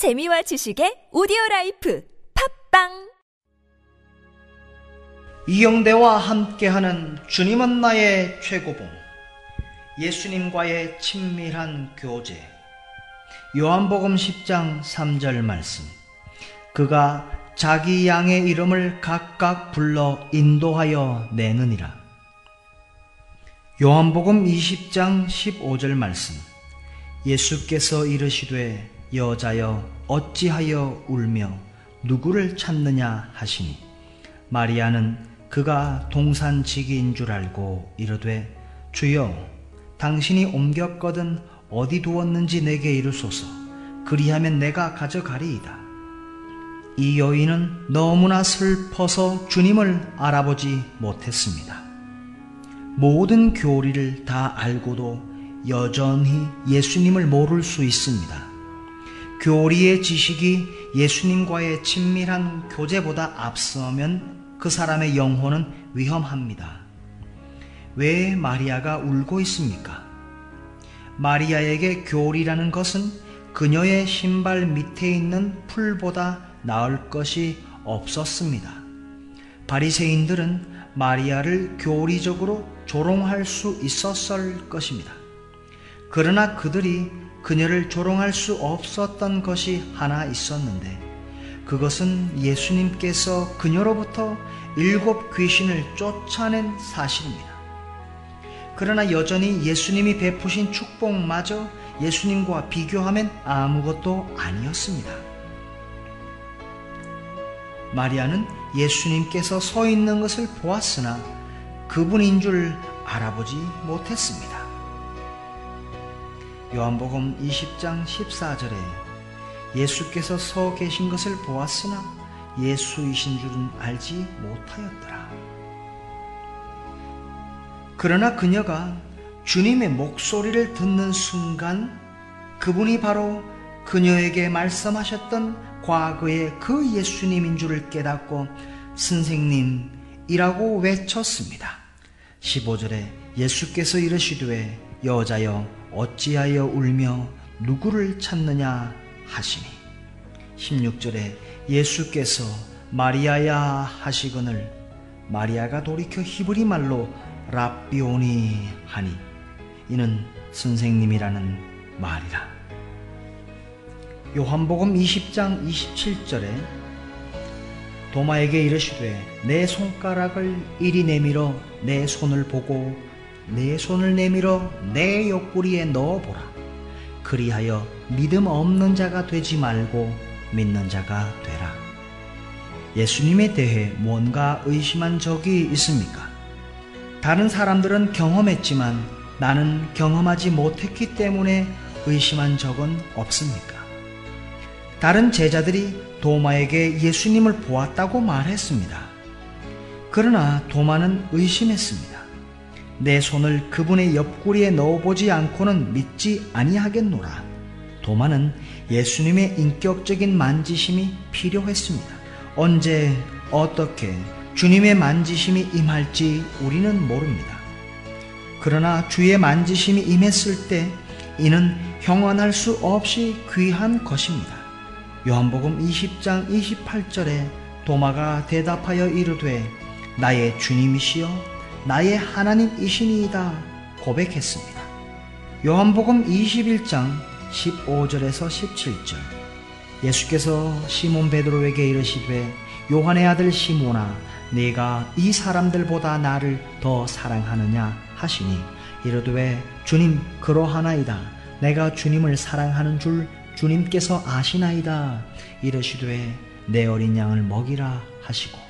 재미와 지식의 오디오 life 팟빵! 이영대와 함께하는 주님은 나의 최고봉 예수님과의 친밀한 교제. 요한복음 10장 3절 말씀. 그가 자기 양의 이름을 각각 불러 인도하여 내느니라. 요한복음 20장 15절 말씀. 예수께서 이르시되 여자여 어찌하여 울며 누구를 찾느냐 하시니? 마리아는 그가 동산지기인 줄 알고 이르되 주여 당신이 옮겼거든 어디 두었는지 내게 이르소서. 그리하면 내가 가져가리이다. 이 여인은 너무나 슬퍼서 주님을 알아보지 못했습니다. 모든 교리를 다 알고도 여전히 예수님을 모를 수 있습니다 교리의 지식이 예수님과의 친밀한 교제보다 앞서면 그 사람의 영혼은 위험합니다. 왜 마리아가 울고 있습니까? 마리아에게 교리라는 것은 그녀의 신발 밑에 있는 풀보다 나을 것이 없었습니다. 바리새인들은 마리아를 교리적으로 조롱할 수 있었을 것입니다. 그러나 그들이 그녀를 조롱할 수 없었던 것이 하나 있었는데 그것은 예수님께서 그녀로부터 일곱 귀신을 쫓아낸 사실입니다. 그러나 여전히 예수님이 베푸신 축복마저 예수님과 비교하면 아무것도 아니었습니다. 마리아는 예수님께서 서 있는 것을 보았으나 그분인 줄 알아보지 못했습니다. 요한복음 20장 14절에 예수께서 서 계신 것을 보았으나 예수이신 줄은 알지 못하였더라. 그러나 그녀가 주님의 목소리를 듣는 순간 그분이 바로 그녀에게 말씀하셨던 과거의 그 예수님인 줄을 깨닫고 선생님이라고 외쳤습니다. 15절에 예수께서 이르시되 여자여 어찌하여 울며 누구를 찾느냐 하시니. 16절에 예수께서 마리아야 하시거늘 마리아가 돌이켜 히브리 말로 랍비오니 하니. 이는 선생님이라는 말이라. 요한복음 20장 27절에 도마에게 이르시되 내 손가락을 이리 내밀어 내 손을 보고 내 손을 내밀어 내 옆구리에 넣어보라. 그리하여 믿음 없는 자가 되지 말고 믿는 자가 되라. 예수님에 대해 뭔가 의심한 적이 있습니까? 다른 사람들은 경험했지만 나는 경험하지 못했기 때문에 의심한 적은 없습니까? 다른 제자들이 도마에게 예수님을 보았다고 말했습니다. 그러나 도마는 의심했습니다. 내 손을 그분의 옆구리에 넣어보지 않고는 믿지 아니하겠노라. 도마는 예수님의 인격적인 만지심이 필요했습니다. 언제 어떻게 주님의 만지심이 임할지 우리는 모릅니다. 그러나 주의 만지심이 임했을 때 이는 형언할 수 없이 귀한 것입니다. 요한복음 20장 28절에 도마가 대답하여 이르되 나의 주님이시여 나의 하나님이시니이다 고백했습니다. 요한복음 21장 15절에서 17절. 예수께서 시몬 베드로에게 이르시되 요한의 아들 시몬아 네가 이 사람들보다 나를 더 사랑하느냐 하시니 이르되 주님 그러하나이다. 내가 주님을 사랑하는 줄 주님께서 아시나이다. 이르시되 내 어린 양을 먹이라 하시고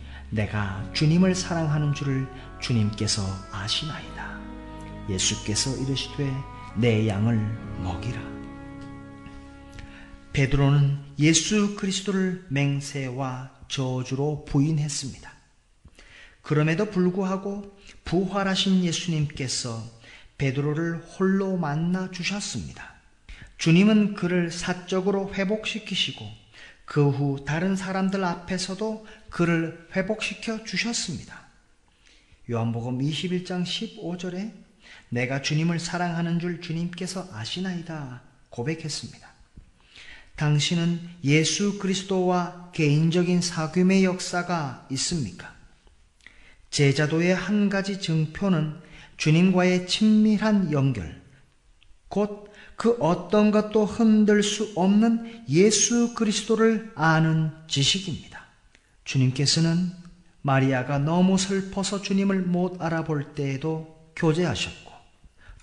내가 주님을 사랑하는 줄을 주님께서 아시나이다. 예수께서 이르시되 내 양을 먹이라. 베드로는 예수 그리스도를 맹세와 저주로 부인했습니다. 그럼에도 불구하고 부활하신 예수님께서 베드로를 홀로 만나 주셨습니다. 주님은 그를 사적으로 회복시키시고 그 후 다른 사람들 앞에서도 그를 회복시켜 주셨습니다. 요한복음 21장 15절에 내가 주님을 사랑하는 줄 주님께서 아시나이다 고백했습니다. 당신은 예수 그리스도와 개인적인 사귐의 역사가 있습니까? 제자도의 한 가지 증표는 주님과의 친밀한 연결, 곧 그 어떤 것도 흔들 수 없는 예수 그리스도를 아는 지식입니다. 주님께서는 마리아가 너무 슬퍼서 주님을 못 알아볼 때에도 교제하셨고,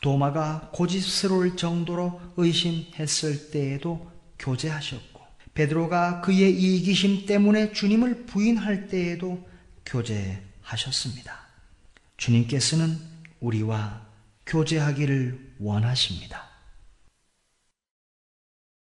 도마가 고집스러울 정도로 의심했을 때에도 교제하셨고, 베드로가 그의 이기심 때문에 주님을 부인할 때에도 교제하셨습니다. 주님께서는 우리와 교제하기를 원하십니다.